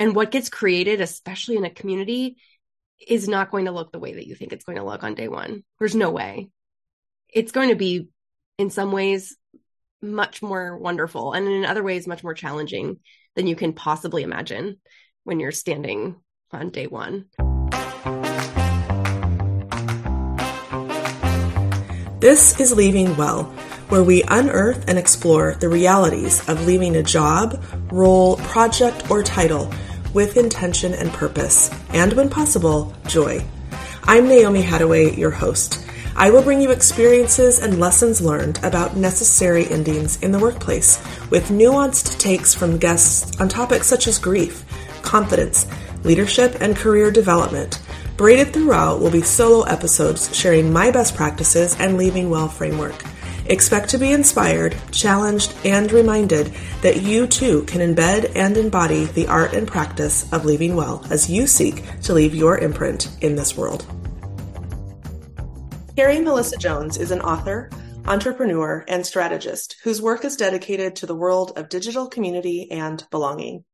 And what gets created, especially in a community, is not going to look the way that you think it's going to look on day one. There's no way. It's going to be, in some ways, much more wonderful and in other ways, much more challenging than you can possibly imagine when you're standing on day one. This is Leaving Well, where we unearth and explore the realities of leaving a job, role, project, or title with intention and purpose, and when possible, joy. I'm Naomi Hattaway, your host. I will bring you experiences and lessons learned about necessary endings in the workplace with nuanced takes from guests on topics such as grief, confidence, leadership, and career development Braided throughout will be solo episodes sharing my best practices and leaving well framework. Expect to be inspired, challenged, and reminded that you too can embed and embody the art and practice of leaving well as you seek to leave your imprint in this world. Carrie Melissa Jones is an author, entrepreneur, and strategist whose work is dedicated to the world of digital community and belonging.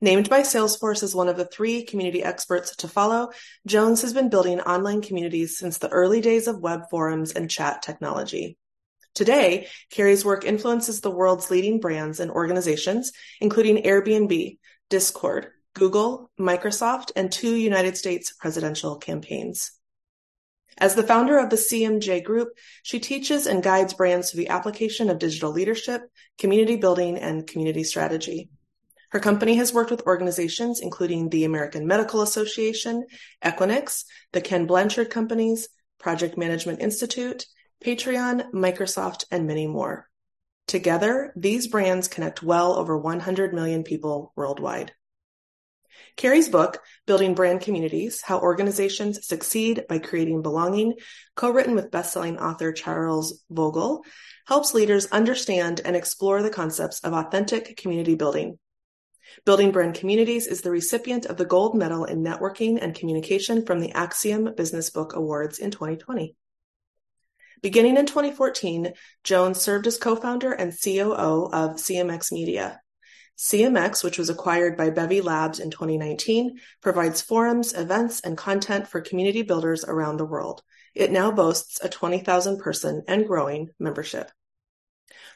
Named by Salesforce as one of the three community experts to follow, Jones has been building online communities since the early days of web forums and chat technology. Today, Carrie's work influences the world's leading brands and organizations, including Airbnb, Discord, Google, Microsoft, and two United States presidential campaigns. As the founder of the CMJ Group, she teaches and guides brands through the application of digital leadership, community building, and community strategy. Her company has worked with organizations including the American Medical Association, Equinix, the Ken Blanchard Companies, Project Management Institute, Patreon, Microsoft, and many more. Together, these brands connect well over 100 million people worldwide. Carrie's book, Building Brand Communities How Organizations Succeed by Creating Belonging, co-written with bestselling author Charles Vogl, helps leaders understand and explore the concepts of authentic community building Building Brand Communities is the recipient of the gold medal in networking and communication from the Axiom Business Book Awards in 2020. Beginning in 2014, Jones served as co-founder and COO of CMX Media. CMX, which was acquired by Bevy Labs in 2019, provides forums, events, and content for community builders around the world. It now boasts a 20,000 person and growing membership.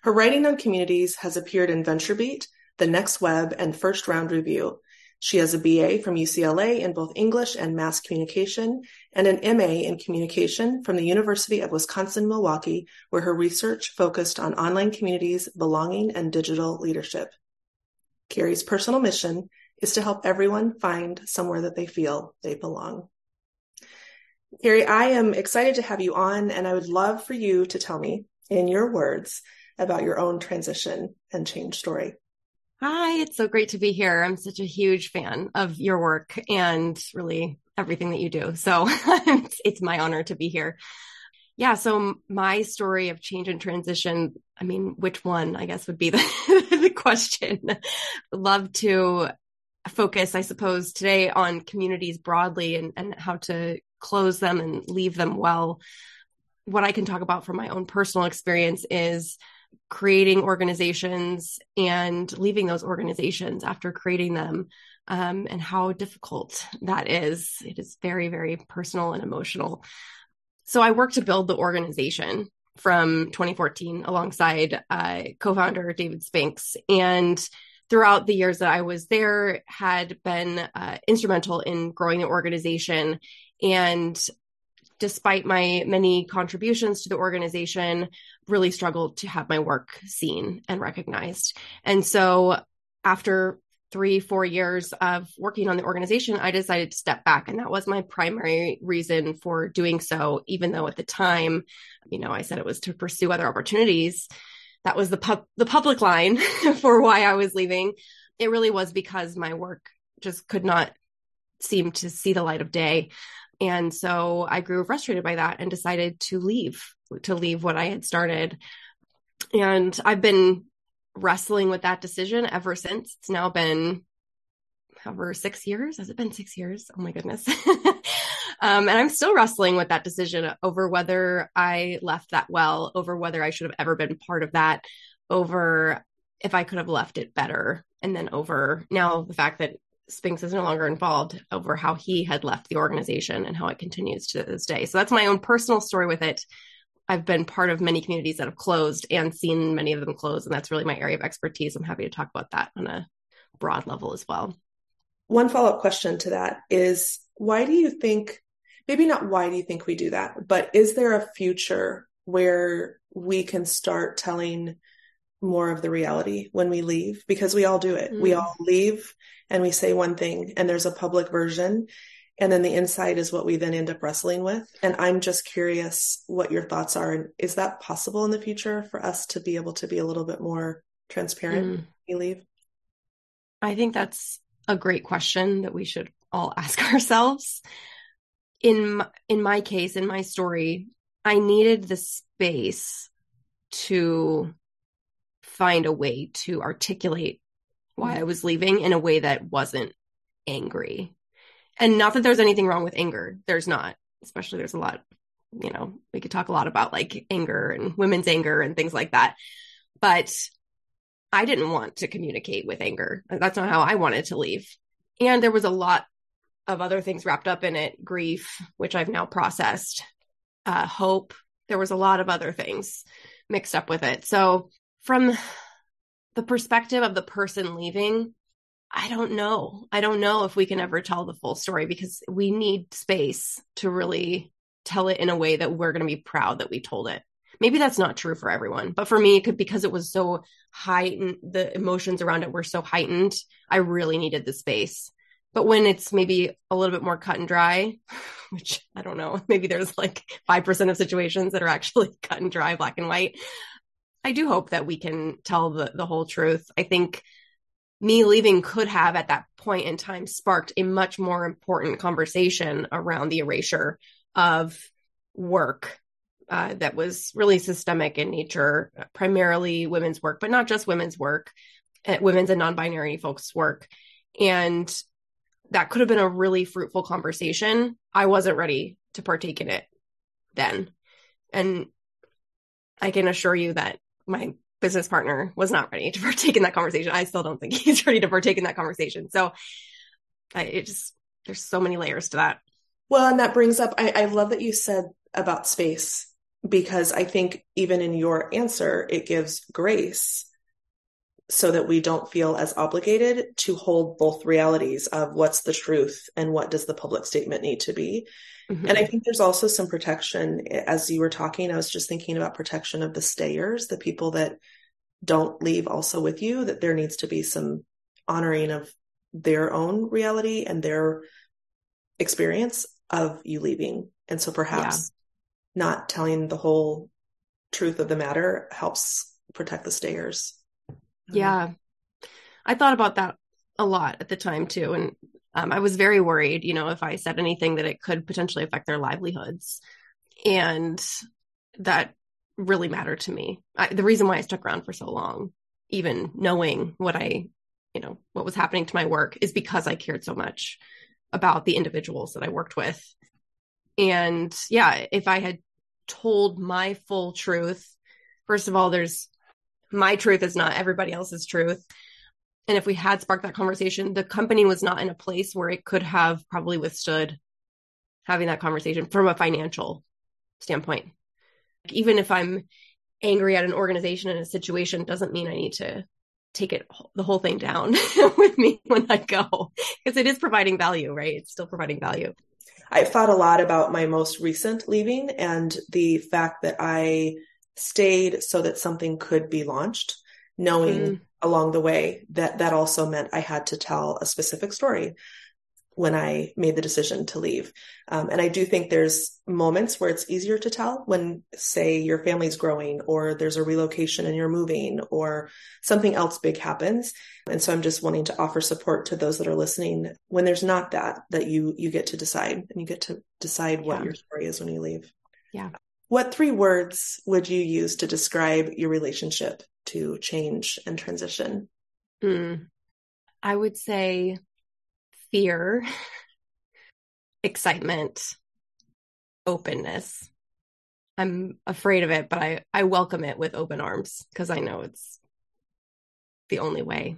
Her writing on communities has appeared in VentureBeat, the Next Web, and First Round Review. She has a BA from UCLA in both English and Mass Communication and an MA in Communication from the University of Wisconsin-Milwaukee, where her research focused on online communities, belonging, and digital leadership. Carrie's personal mission is to help everyone find somewhere that they feel they belong. Carrie, I am excited to have you on, and I would love for you to tell me, in your words, about your own transition and change story. Hi, it's so great to be here. I'm such a huge fan of your work and really everything that you do. So it's, my honor to be here. Yeah. So my story of change and transition, I mean, which one I guess would be the, the question. Love to focus, I suppose, today on communities broadly and, and how to close them and leave them well. What I can talk about from my own personal experience is creating organizations and leaving those organizations after creating them um, and how difficult that is. It is very, very personal and emotional. So I worked to build the organization from 2014 alongside uh, co-founder David Spinks and throughout the years that I was there had been uh, instrumental in growing the organization and despite my many contributions to the organization, really struggled to have my work seen and recognized. And so after three, four years of working on the organization, I decided to step back. And that was my primary reason for doing so, even though at the time, you know, I said it was to pursue other opportunities. That was the pub- the public line for why I was leaving. It really was because my work just could not seem to see the light of day. And so I grew frustrated by that and decided to leave, to leave what I had started. And I've been wrestling with that decision ever since. It's now been over six years. Has it been six years? Oh my goodness. um, and I'm still wrestling with that decision over whether I left that well, over whether I should have ever been part of that, over if I could have left it better. And then over now the fact that Spinks is no longer involved over how he had left the organization and how it continues to this day. So that's my own personal story with it. I've been part of many communities that have closed and seen many of them close. And that's really my area of expertise. I'm happy to talk about that on a broad level as well. One follow up question to that is why do you think, maybe not why do you think we do that, but is there a future where we can start telling more of the reality when we leave? Because we all do it. Mm. We all leave and we say one thing and there's a public version. And then the inside is what we then end up wrestling with. And I'm just curious what your thoughts are. And is that possible in the future for us to be able to be a little bit more transparent mm. when we leave? I think that's a great question that we should all ask ourselves. In my, in my case, in my story, I needed the space to find a way to articulate why I was leaving in a way that wasn't angry. And not that there's anything wrong with anger. There's not, especially there's a lot, you know, we could talk a lot about like anger and women's anger and things like that. But I didn't want to communicate with anger. That's not how I wanted to leave. And there was a lot of other things wrapped up in it grief, which I've now processed, uh, hope. There was a lot of other things mixed up with it. So, from the perspective of the person leaving, I don't know. I don't know if we can ever tell the full story because we need space to really tell it in a way that we're going to be proud that we told it maybe that's not true for everyone but for me it could because it was so heightened the emotions around it were so heightened i really needed the space but when it's maybe a little bit more cut and dry which i don't know maybe there's like 5% of situations that are actually cut and dry black and white i do hope that we can tell the, the whole truth. I think me leaving could have at that point in time sparked a much more important conversation around the erasure of work uh, that was really systemic in nature, primarily women's work, but not just women's work, uh, women's and non-binary folks' work, and that could have been a really fruitful conversation. I wasn't ready to partake in it then, and I can assure you that my business partner was not ready to partake in that conversation. I still don't think he's ready to partake in that conversation. So, I, it just there's so many layers to that. Well, and that brings up, I, I love that you said about space because I think even in your answer, it gives grace so that we don't feel as obligated to hold both realities of what's the truth and what does the public statement need to be. Mm-hmm. And I think there's also some protection. As you were talking, I was just thinking about protection of the stayers, the people that don't leave also with you, that there needs to be some honoring of their own reality and their experience of you leaving. And so perhaps not telling the whole truth of the matter helps protect the stayers. Yeah. I thought about that a lot at the time too. And um, I was very worried, you know, if I said anything that it could potentially affect their livelihoods. And that really mattered to me. I, the reason why I stuck around for so long, even knowing what I, you know, what was happening to my work is because I cared so much about the individuals that I worked with. And yeah, if I had told my full truth, first of all, there's my truth is not everybody else's truth. And if we had sparked that conversation, the company was not in a place where it could have probably withstood having that conversation from a financial standpoint. Even if I'm angry at an organization in a situation, doesn't mean I need to take it the whole thing down with me when I go because it is providing value, right? It's still providing value. I thought a lot about my most recent leaving and the fact that I stayed so that something could be launched, knowing mm. along the way that that also meant I had to tell a specific story when I made the decision to leave. Um, and I do think there's moments where it's easier to tell when, say, your family's growing or there's a relocation and you're moving or something else big happens. And so I'm just wanting to offer support to those that are listening when there's not that, that you, you get to decide and you get to decide what yeah. your story is when you leave. Yeah. What three words would you use to describe your relationship to change and transition? Mm. I would say fear, excitement, openness. I'm afraid of it, but I, I welcome it with open arms because I know it's the only way.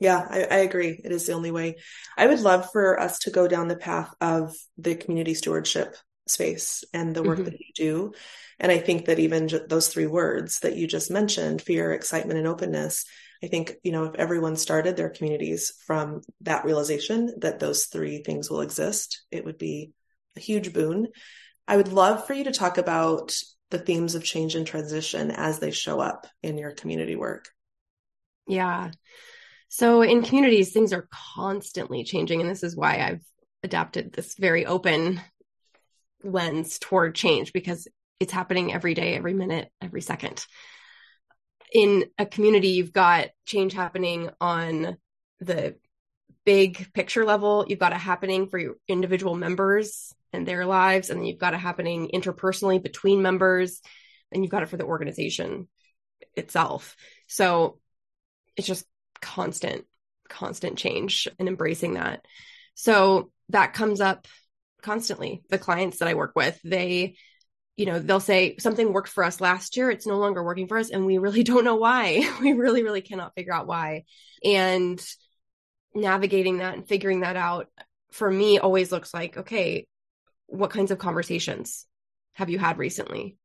Yeah, I, I, agree. It is the only way. I would love for us to go down the path of the community stewardship space and the work mm-hmm. that you do. And I think that even those three words that you just mentioned fear, excitement, and openness I think, you know, if everyone started their communities from that realization that those three things will exist, it would be a huge boon. I would love for you to talk about the themes of change and transition as they show up in your community work. Yeah. So in communities, things are constantly changing. And this is why I've adapted this very open lens toward change because it's happening every day, every minute, every second. In a community, you've got change happening on the big picture level. You've got it happening for your individual members and their lives. And then you've got it happening interpersonally between members. And you've got it for the organization itself. So it's just constant, constant change and embracing that. So that comes up constantly. The clients that I work with, they, you know, they'll say something worked for us last year. It's no longer working for us. And we really don't know why. we really, really cannot figure out why. And navigating that and figuring that out for me always looks like, okay, what kinds of conversations have you had recently?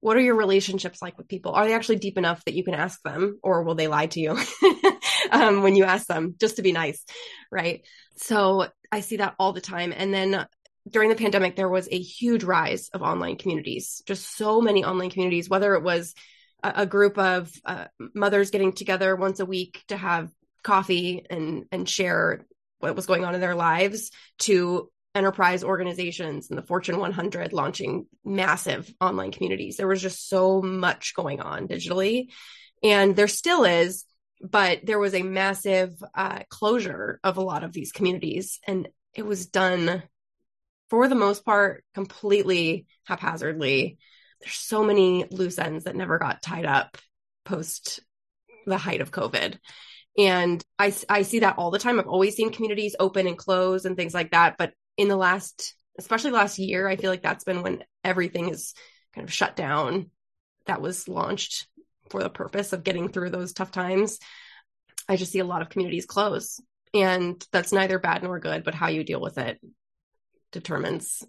What are your relationships like with people? Are they actually deep enough that you can ask them, or will they lie to you um, when you ask them just to be nice? Right. So I see that all the time. And then during the pandemic, there was a huge rise of online communities, just so many online communities, whether it was a, a group of uh, mothers getting together once a week to have coffee and, and share what was going on in their lives to enterprise organizations and the Fortune 100 launching massive online communities. There was just so much going on digitally, and there still is, but there was a massive uh, closure of a lot of these communities, and it was done for the most part completely haphazardly. There's so many loose ends that never got tied up post the height of COVID. And I, I see that all the time. I've always seen communities open and close and things like that. But in the last, especially last year, I feel like that's been when everything is kind of shut down that was launched for the purpose of getting through those tough times. I just see a lot of communities close. And that's neither bad nor good, but how you deal with it determines,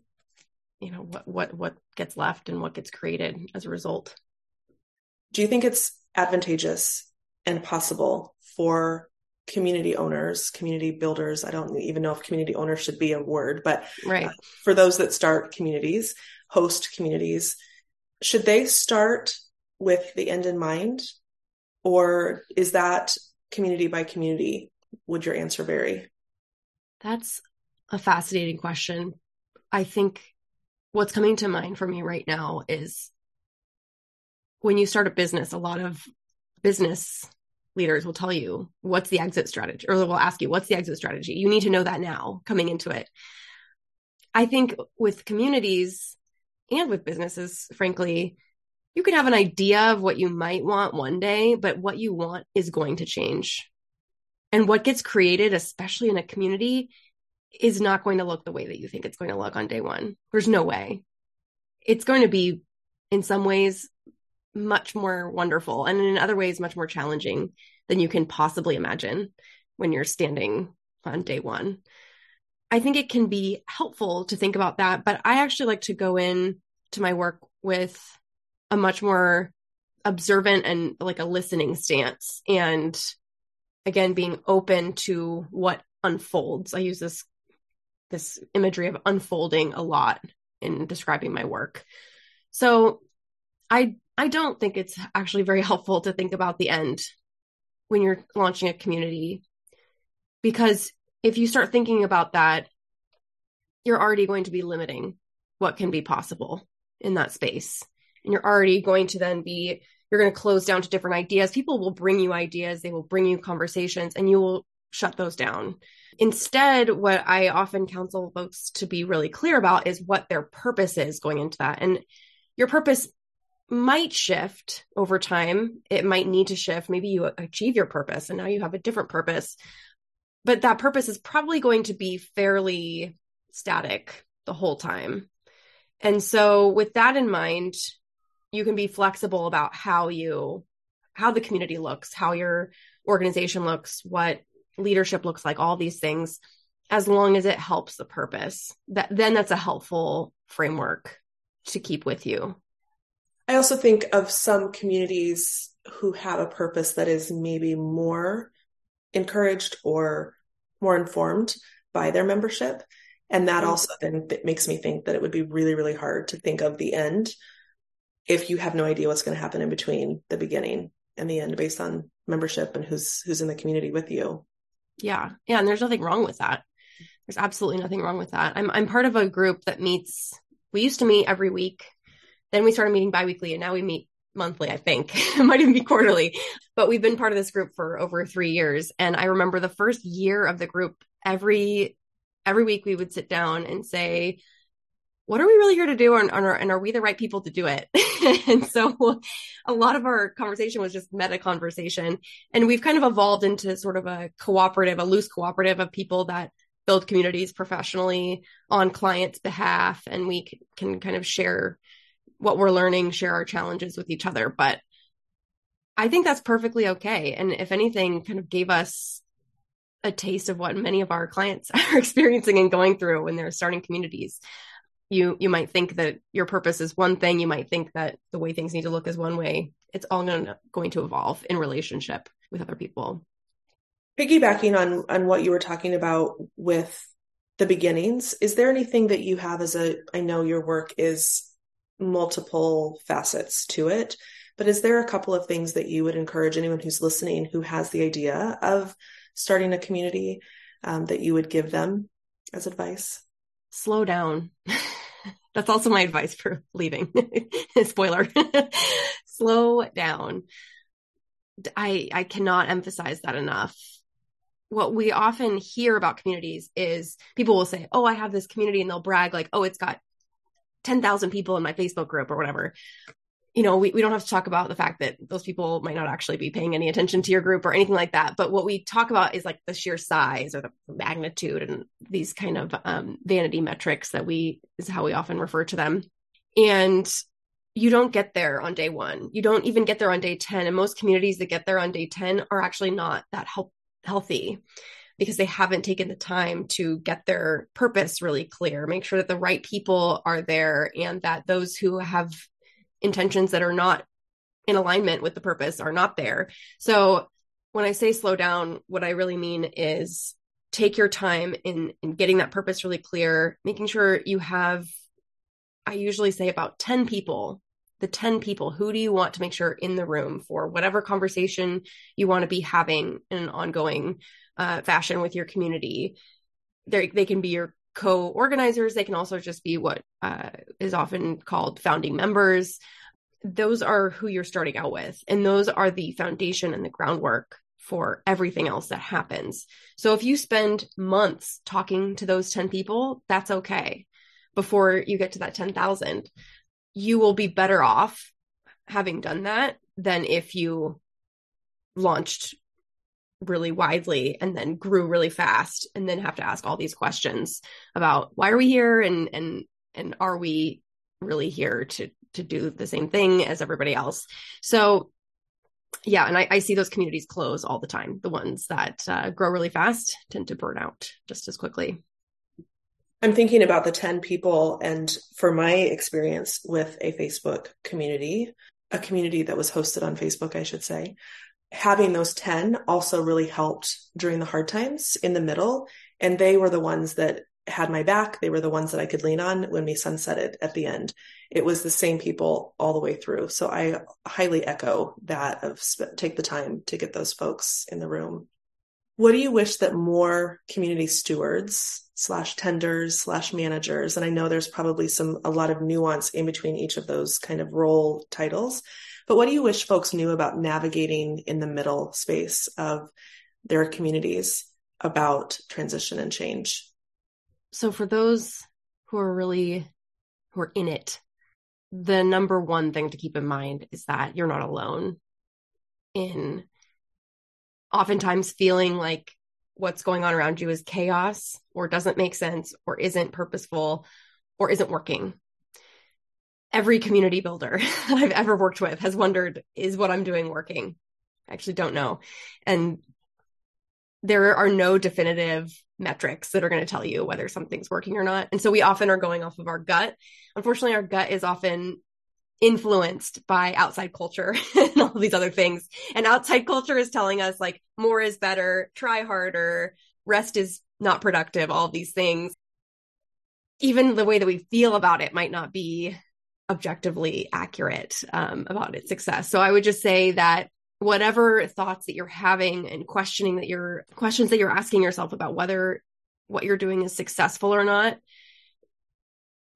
you know, what what what gets left and what gets created as a result. Do you think it's advantageous and possible for community owners, community builders. I don't even know if community owner should be a word, but right. Uh, for those that start communities, host communities, should they start with the end in mind? Or is that community by community? Would your answer vary? That's a fascinating question. I think what's coming to mind for me right now is when you start a business, a lot of business leaders will tell you what's the exit strategy? or will ask you what's the exit strategy? You need to know that now coming into it. I think with communities and with businesses frankly you can have an idea of what you might want one day but what you want is going to change. And what gets created especially in a community is not going to look the way that you think it's going to look on day one there's no way it's going to be in some ways much more wonderful and in other ways much more challenging than you can possibly imagine when you're standing on day one. I think it can be helpful to think about that, but I actually like to go in to my work with a much more observant and like a listening stance and again being open to what unfolds. I use this this imagery of unfolding a lot in describing my work. So I I don't think it's actually very helpful to think about the end when you're launching a community. Because if you start thinking about that you're already going to be limiting what can be possible in that space. And you're already going to then be you're going to close down to different ideas. People will bring you ideas they will bring you conversations and you will shut those down instead what i often counsel folks to be really clear about is what their purpose is going into that and your purpose might shift over time. It might need to shift. Maybe you achieve your purpose and now you have a different purpose. But that purpose is probably going to be fairly static the whole time. And so with that in mind, you can be flexible about how you how the community looks, how your organization looks, what leadership looks like, all these things, as long as it helps the purpose. That then that's a helpful framework to keep with you. I also think of some communities who have a purpose that is maybe more encouraged or more informed by their membership. And that mm-hmm. also then makes me think that it would be really, really hard to think of the end if you have no idea what's going to happen in between the beginning and the end based on membership and who's who's in the community with you. Yeah. Yeah. And there's nothing wrong with that. There's absolutely nothing wrong with that. I'm I'm part of a group that meets we used to meet every week. Then we started meeting biweekly and now we meet monthly, I think. it might even be quarterly. But we've been part of this group for over three years. And I remember the first year of the group, every every week we would sit down and say, what are we really here to do and, and, are, we the right people to do it and so a lot of our conversation was just meta conversation and we've kind of evolved into sort of a cooperative a loose cooperative of people that build communities professionally on clients behalf and we can kind of share what we're learning, share our challenges with each other. But I think that's perfectly okay. And if anything, kind of gave us a taste of what many of our clients are experiencing and going through when they're starting communities. You you might think that your purpose is one thing. You might think that the way things need to look is one way. It's all going going to evolve in relationship with other people. Piggybacking on on what you were talking about with the beginnings, is there anything that you have as a I know your work is multiple facets to it. But is there a couple of things that you would encourage anyone who's listening who has the idea of starting a community um, that you would give them as advice? Slow down. That's also my advice for leaving. Spoiler. Slow down. I I cannot emphasize that enough. What we often hear about communities is people will say, "Oh, I have this community," and they'll brag like, "Oh, it's got 10,000 people in my Facebook group or whatever. You know, we, we don't have to talk about the fact that those people might not actually be paying any attention to your group or anything like that. But what we talk about is like the sheer size or the magnitude and these kind of um, vanity metrics that we is how we often refer to them. And you don't get there on day one. You don't even get there on day 10. And most communities that get there on day 10 are actually not that help, healthy because they haven't taken the time to get their purpose really clear, make sure that the right people are there and that those who have intentions that are not in alignment with the purpose are not there. So when I say slow down, what I really mean is take your time in, in getting that purpose really clear, making sure you have, I usually say about 10 people the 10 people who do you want to make sure in the room for whatever conversation you want to be having in an ongoing uh, fashion with your community. They they can be your co-organizers. They can also just be what uh, is often called founding members. Those are who you're starting out with, and those are the foundation and the groundwork for everything else that happens. So if you spend months talking to those 10 people, that's okay. Before you get to that 10,000, you will be better off having done that than if you launched really widely and then grew really fast and then have to ask all these questions about why are we here and and and are we really here to to do the same thing as everybody else? So yeah and i, I see those communities close all the time. The ones that uh, grow really fast tend to burn out just as quickly. I'm thinking about the 10 people and for my experience with a facebook community a community that was hosted on facebook i should say having those 10 also really helped during the hard times in the middle. And they were the ones that had my back. They were the ones that I could lean on when we sunsetted at the end. It was the same people all the way through. So I highly echo that of sp- take the time to get those folks in the room. What do you wish that more community stewards slash tenders slash managers, and I know there's probably some, a lot of nuance in between each of those kind of role titles, but what do you wish folks knew about navigating in the middle space of their communities about transition and change? So for those who are really who are in it, the number one thing to keep in mind is that you're not alone in oftentimes feeling like what's going on around you is chaos or doesn't make sense or isn't purposeful or isn't working every community builder that I've ever worked with has wondered, is what I'm doing working? I actually don't know. And there are no definitive metrics that are going to tell you whether something's working or not. And so we often are going off of our gut. Unfortunately, our gut is often influenced by outside culture and all these other things. And outside culture is telling us like more is better, try harder, rest is not productive, all these things. Even the way that we feel about it might not be objectively accurate um, about its success. So I would just say that whatever thoughts that you're having and questioning that you're questions that you're asking yourself about whether what you're doing is successful or not,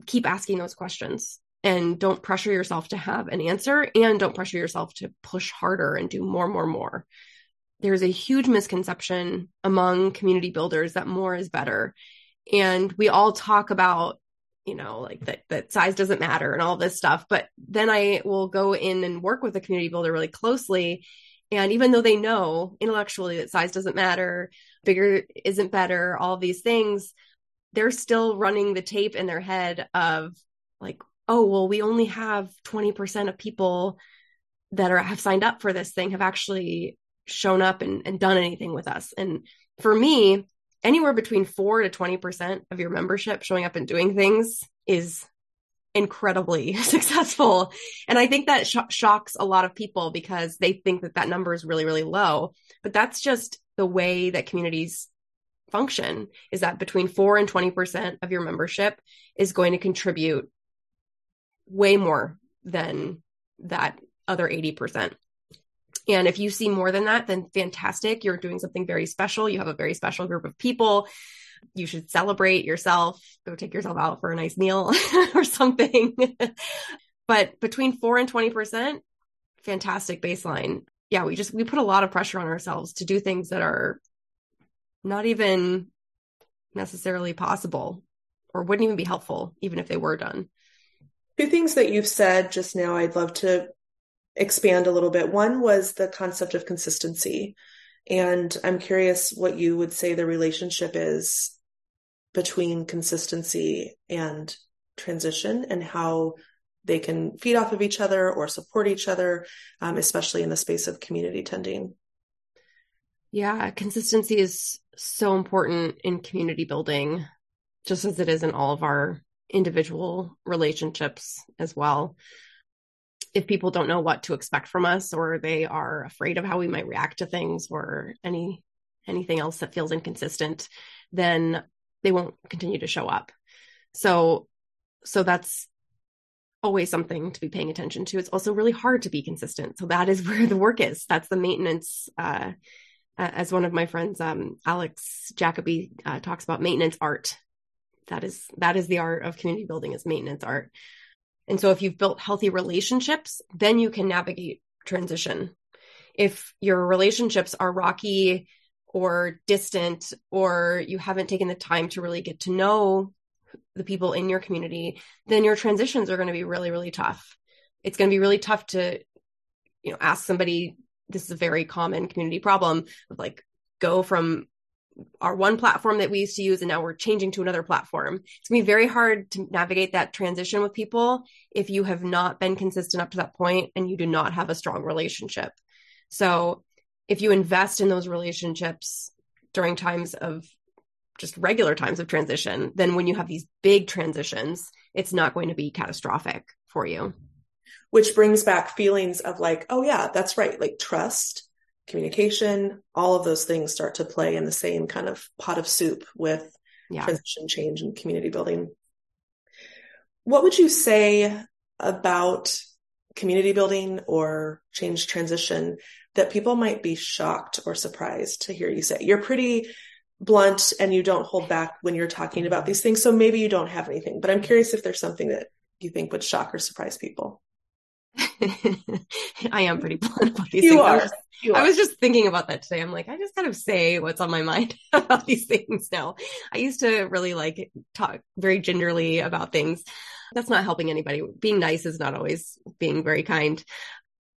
keep asking those questions and don't pressure yourself to have an answer and don't pressure yourself to push harder and do more, more, more. There's a huge misconception among community builders that more is better. And we all talk about, you know, like that, that size doesn't matter and all this stuff. But then I will go in and work with a community builder really closely. And even though they know intellectually that size doesn't matter, bigger isn't better, all these things, they're still running the tape in their head of like, oh, well, we only have 20% of people that are have signed up for this thing have actually shown up and, and done anything with us. And for me, anywhere between four to 20% of your membership showing up and doing things is incredibly successful. And I think that sh- shocks a lot of people because they think that that number is really, really low. But that's just the way that communities function is that between 4 and 20% of your membership is going to contribute way more than that other 80%. And if you see more than that, then fantastic. You're doing something very special. You have a very special group of people. You should celebrate yourself, go take yourself out for a nice meal or something. but between four and 20%, fantastic baseline. Yeah, we just, we put a lot of pressure on ourselves to do things that are not even necessarily possible or wouldn't even be helpful, even if they were done. Two things that you've said just now, I'd love to expand a little bit. One was the concept of consistency. And I'm curious what you would say the relationship is between consistency and transition and how they can feed off of each other or support each other, um, especially in the space of community tending. Yeah, consistency is so important in community building, just as it is in all of our individual relationships as well. If people don't know what to expect from us or they are afraid of how we might react to things or any anything else that feels inconsistent, then they won't continue to show up. So so that's always something to be paying attention to. It's also really hard to be consistent. So that is where the work is. That's the maintenance uh, as one of my friends, um, Alex Jacoby, uh, talks about maintenance art that is that is the art of community building is maintenance art and so if you've built healthy relationships then you can navigate transition. If your relationships are rocky or distant or you haven't taken the time to really get to know the people in your community then your transitions are going to be really really tough. It's going to be really tough to you know ask somebody this is a very common community problem of like go from our one platform that we used to use and now we're changing to another platform. It's gonna be very hard to navigate that transition with people if you have not been consistent up to that point and you do not have a strong relationship. So if you invest in those relationships during times of just regular times of transition, then when you have these big transitions, it's not going to be catastrophic for you. Which brings back feelings of like, oh yeah, that's right, like trust communication, all of those things start to play in the same kind of pot of soup with yeah. transition change and community building. What would you say about community building or change transition that people might be shocked or surprised to hear you say? You're pretty blunt and you don't hold back when you're talking about these things. So maybe you don't have anything, but I'm curious if there's something that you think would shock or surprise people. I am pretty blunt about these you things. Are. I was, you I was just thinking about that today. I'm like, I just kind of say what's on my mind about these things now. I used to really like talk very gingerly about things. That's not helping anybody. Being nice is not always being very kind.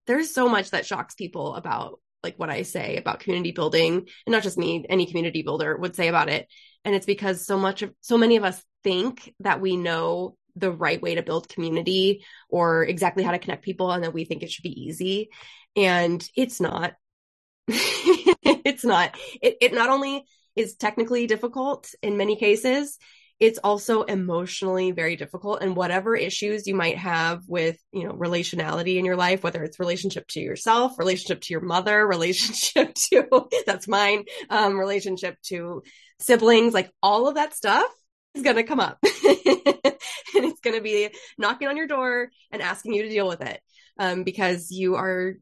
There's so much that shocks people about like what I say about community building and not just me, any community builder would say about it. And it's because so much of, so many of us think that we know the right way to build community or exactly how to connect people and that we think it should be easy and it's not it's not. It, it not only is technically difficult in many cases, it's also emotionally very difficult and whatever issues you might have with you know relationality in your life whether it's relationship to yourself relationship to your mother relationship to that's mine um, relationship to siblings like all of that stuff is going to come up. And it's going to be knocking on your door and asking you to deal with it um, because you are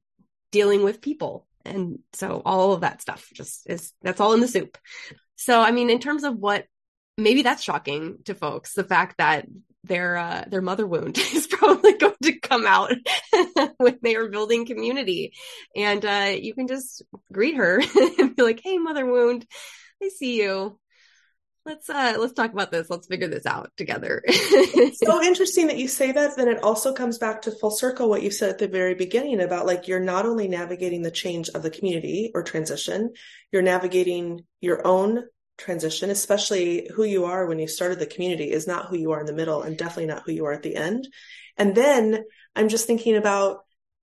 dealing with people. And so all of that stuff just is that's all in the soup. So i mean in terms of what maybe that's shocking to folks the fact that their uh, their mother wound is probably going to come out when they are building community. And uh, you can just greet her and be like hey mother wound. I see you let's uh let's talk about this let's figure this out together so interesting that you say that then it also comes back to full circle what you said at the very beginning about like you're not only navigating the change of the community or transition you're navigating your own transition, especially who you are when you started the community is not who you are in the middle and definitely not who you are at the end. And then I'm just thinking about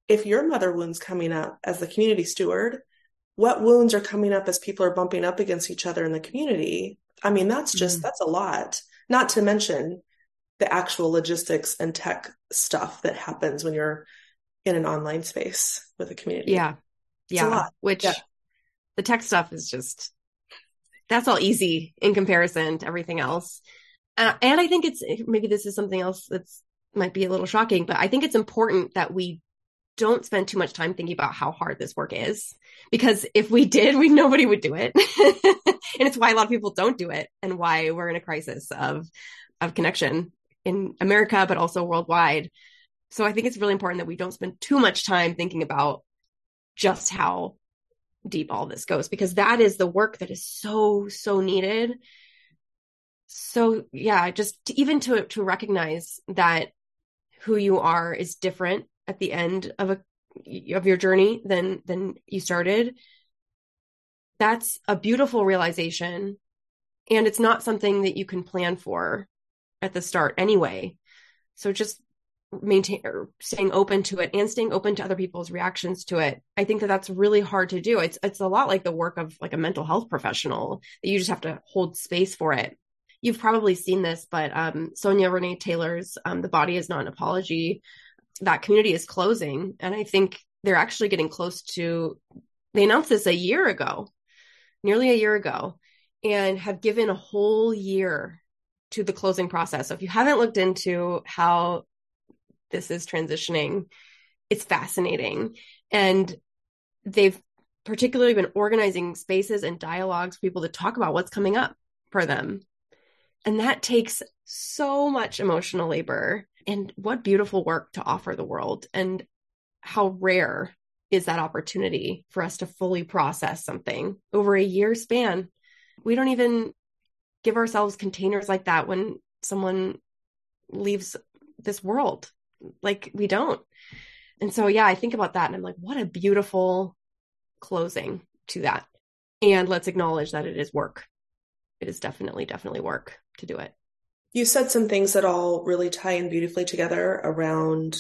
if your mother wounds coming up as the community steward, what wounds are coming up as people are bumping up against each other in the community? I mean, that's just, mm that's a lot, not to mention the actual logistics and tech stuff that happens when you're in an online space with a community. Yeah. It's yeah. Which yeah. the tech stuff is just that's all easy in comparison to everything else. Uh, and I think it's maybe this is something else that's might be a little shocking, but I think it's important that we don't spend too much time thinking about how hard this work is because if we did, we nobody would do it. and it's why a lot of people don't do it and why we're in a crisis of of connection in America but also worldwide. So I think it's really important that we don't spend too much time thinking about just how deep all this goes because that is the work that is so so needed so yeah just to, even to to recognize that who you are is different at the end of a of your journey than than you started that's a beautiful realization. And it's not something that you can plan for at the start anyway. So just maintain or staying open to it and staying open to other people's reactions to it. I think that that's really hard to do. It's it's a lot like the work of like a mental health professional that you just have to hold space for it. You've probably seen this but um, sonya renee taylor's um, the body is not an apology that community is closing and i think they're actually getting close to they announced this a year ago nearly a year ago and have given a whole year to the closing process so if you haven't looked into how this is transitioning. It's fascinating. And they've particularly been organizing spaces and dialogues for people to talk about what's coming up for them. And that takes so much emotional labor. And what beautiful work to offer the world. And how rare is that opportunity for us to fully process something over a year span? We don't even give ourselves containers like that when someone leaves this world like we don't. And so, yeah, I think about that and I'm like, what a beautiful closing to that. And let's acknowledge that it is work. It is definitely, definitely work to do it. You said some things that all really tie in beautifully together around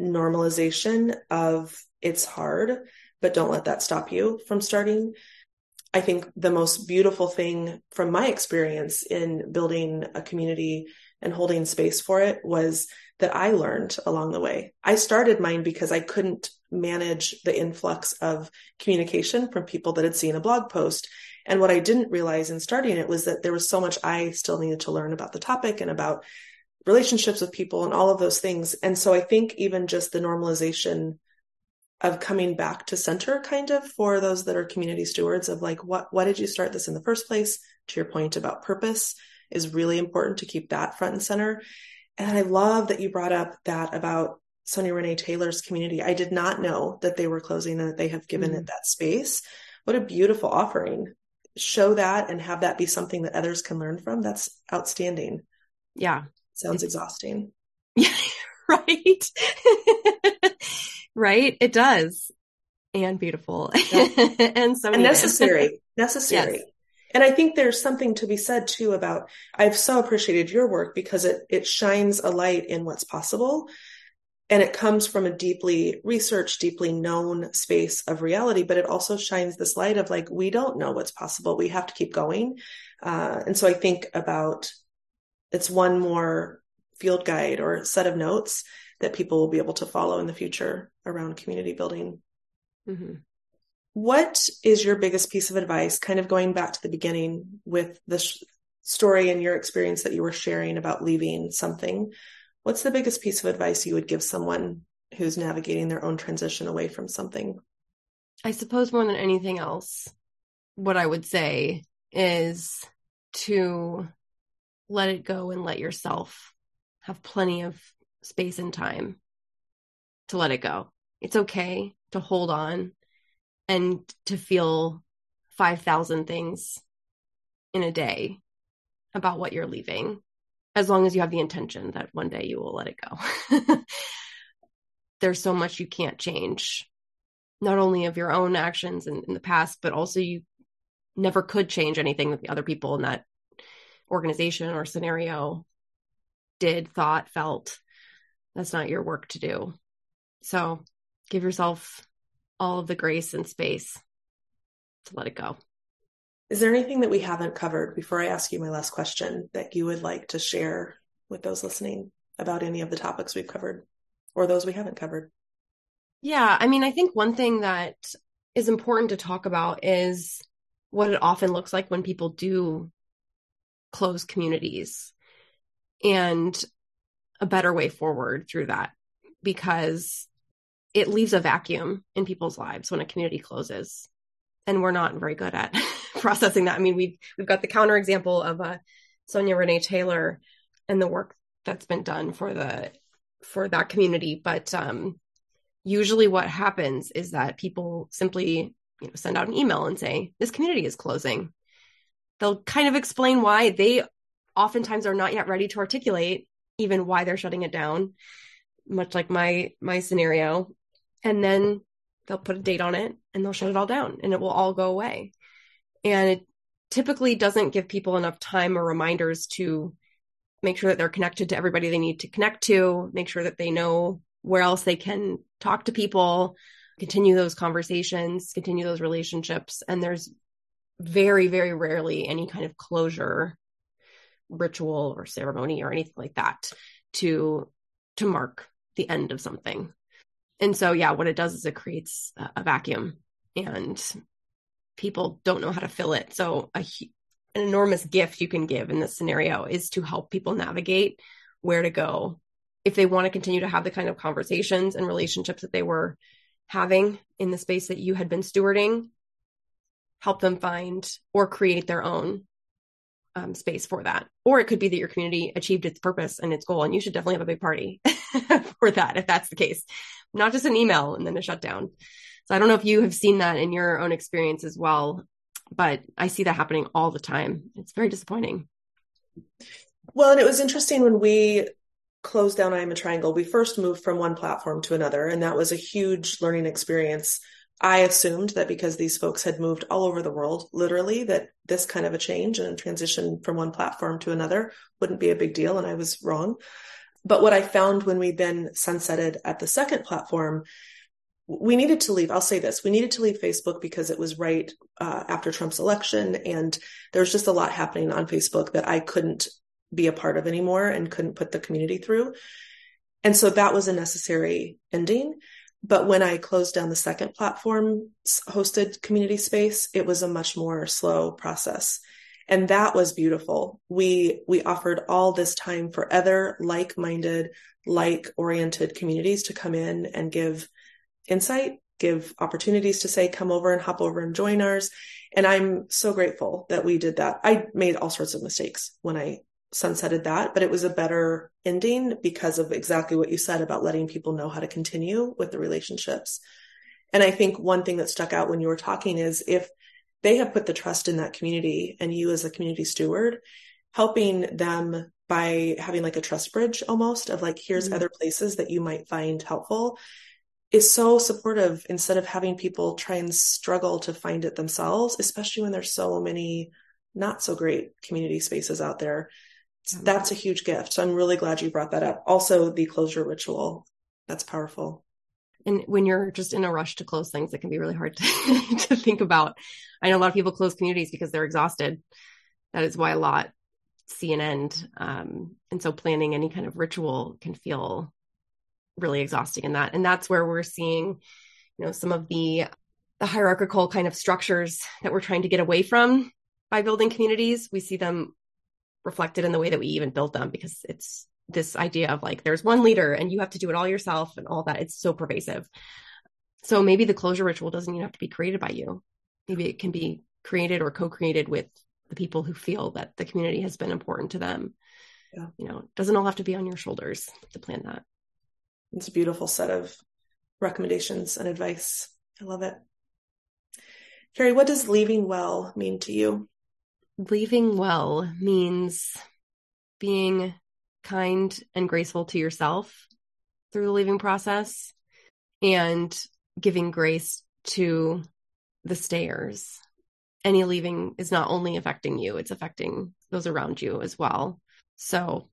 normalization of it's hard, but don't let that stop you from starting. I think the most beautiful thing from my experience in building a community and holding space for it was that I learned along the way. I started mine because I couldn't manage the influx of communication from people that had seen a blog post. And what I didn't realize in starting it was that there was so much I still needed to learn about the topic and about relationships with people and all of those things. And so I think even just the normalization of coming back to center kind of for those that are community stewards of like what why did you start this in the first place to your point about purpose is really important to keep that front and center and I love that you brought up that about Sonya Renee Taylor's community. I did not know that they were closing and that they have given mm. it that space. What a beautiful offering. Show that and have that be something that others can learn from. That's outstanding. Yeah. Sounds it's, exhausting. Yeah, right. right. It does. And beautiful. Yeah. and so and necessary. necessary. Yes. And I think there's something to be said too about I've so appreciated your work because it it shines a light in what's possible. And it comes from a deeply researched, deeply known space of reality, but it also shines this light of like, we don't know what's possible. We have to keep going. Uh, and so I think about it's one more field guide or set of notes that people will be able to follow in the future around community building. Mm-hmm. What is your biggest piece of advice, kind of going back to the beginning with the sh- story and your experience that you were sharing about leaving something? What's the biggest piece of advice you would give someone who's navigating their own transition away from something? I suppose more than anything else, what I would say is to let it go and let yourself have plenty of space and time to let it go. It's okay to hold on and to feel 5,000 things in a day about what you're leaving as long as you have the intention that one day you will let it go. There's so much you can't change, not only of your own actions in, in, the past, but also you never could change anything that the other people in that organization or scenario did, thought, felt. That's not your work to do. So give yourself all of the grace and space to let it go. Is there anything that we haven't covered before I ask you my last question that you would like to share with those listening about any of the topics we've covered or those we haven't covered? Yeah, I mean, I think one thing that is important to talk about is what it often looks like when people do close communities and a better way forward through that because it leaves a vacuum in people's lives when a community closes and we're not very good at processing that. I mean, we've we've got the counterexample of uh, Sonya Renee Taylor and the work that's been done for the for that community, but um, usually what happens is that people simply you know send out an email and say this community is closing. They'll kind of explain why they oftentimes are not yet ready to articulate even why they're shutting it down, much like my my scenario, and then they'll put a date on it and they'll shut it all down and it will all go away. And it typically doesn't give people enough time or reminders to make sure that they're connected to everybody they need to connect to, make sure that they know where else they can talk to people, continue those conversations, continue those relationships. And there's very, very rarely any kind of closure ritual or ceremony or anything like that to to mark the end of something. And so yeah, what it does is it creates a vacuum and people don't know how to fill it. So a, an enormous gift you can give in this scenario is to help people navigate where to go if they want to continue to have the kind of conversations and relationships that they were having in the space that you had been stewarding help them find or create their own um, space for that. Or it could be that your community achieved its purpose and its goal, and you should definitely have a big party for that if that's the case, not just an email and then a shutdown. So I don't know if you have seen that in your own experience as well, but I see that happening all the time. It's very disappointing. Well, and it was interesting when we closed down I Am a Triangle, we first moved from one platform to another, and that was a huge learning experience I assumed that because these folks had moved all over the world, literally, that this kind of a change and transition from one platform to another wouldn't be a big deal. And I was wrong. But what I found when we then sunsetted at the second platform, we needed to leave. I'll say this we needed to leave Facebook because it was right uh, after Trump's election. And there was just a lot happening on Facebook that I couldn't be a part of anymore and couldn't put the community through. And so that was a necessary ending. But when I closed down the second platform hosted community space, it was a much more slow process. And that was beautiful. We, we offered all this time for other like-minded, like-oriented communities to come in and give insight, give opportunities to say, come over and hop over and join ours. And I'm so grateful that we did that. I made all sorts of mistakes when I sunsetted that, but it was a better ending because of exactly what you said about letting people know how to continue with the relationships. And I think one thing that stuck out when you were talking is if they have put the trust in that community and you as a community steward, helping them by having like a trust bridge almost of like, here's mm-hmm. other places that you might find helpful is so supportive instead of having people try and struggle to find it themselves, especially when there's so many not so great community spaces out there that's a huge gift. So I'm really glad you brought that up. Also, the closure ritual. That's powerful. And when you're just in a rush to close things, it can be really hard to, to think about. I know a lot of people close communities because they're exhausted. That is why a lot see an end. Um, and so planning any kind of ritual can feel really exhausting in that. And that's where we're seeing, you know, some of the the hierarchical kind of structures that we're trying to get away from by building communities. We see them reflected in the way that we even build them because it's this idea of like there's one leader and you have to do it all yourself and all that. It's so pervasive. So maybe the closure ritual doesn't even have to be created by you. Maybe it can be created or co-created with the people who feel that the community has been important to them. Yeah. You know, it doesn't all have to be on your shoulders to plan that. It's a beautiful set of recommendations and advice. I love it. Carrie, what does leaving well mean to you? Leaving well means being kind and graceful to yourself through the leaving process and giving grace to the stayers. Any leaving is not only affecting you, it's affecting those around you as well. So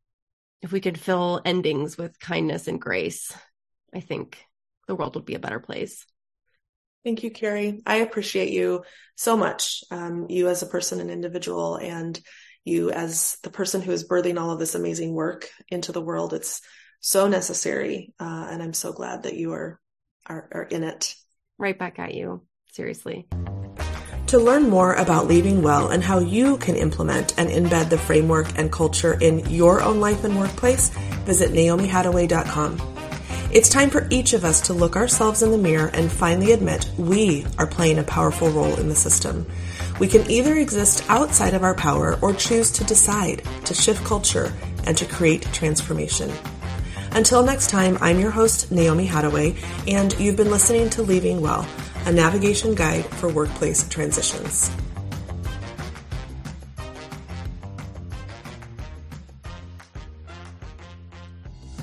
if we could fill endings with kindness and grace, I think the world would be a better place. Thank you, Carrie. I appreciate you so much. Um, you as a person and individual, and you as the person who is birthing all of this amazing work into the world. It's so necessary, uh, and I'm so glad that you are, are are in it. Right back at you. Seriously. To learn more about Leaving Well and how you can implement and embed the framework and culture in your own life and workplace, visit naomihattaway.com. It's time for each of us to look ourselves in the mirror and finally admit we are playing a powerful role in the system. We can either exist outside of our power or choose to decide to shift culture and to create transformation. Until next time, I'm your host, Naomi Hattaway, and you've been listening to Leaving Well a navigation guide for workplace transitions.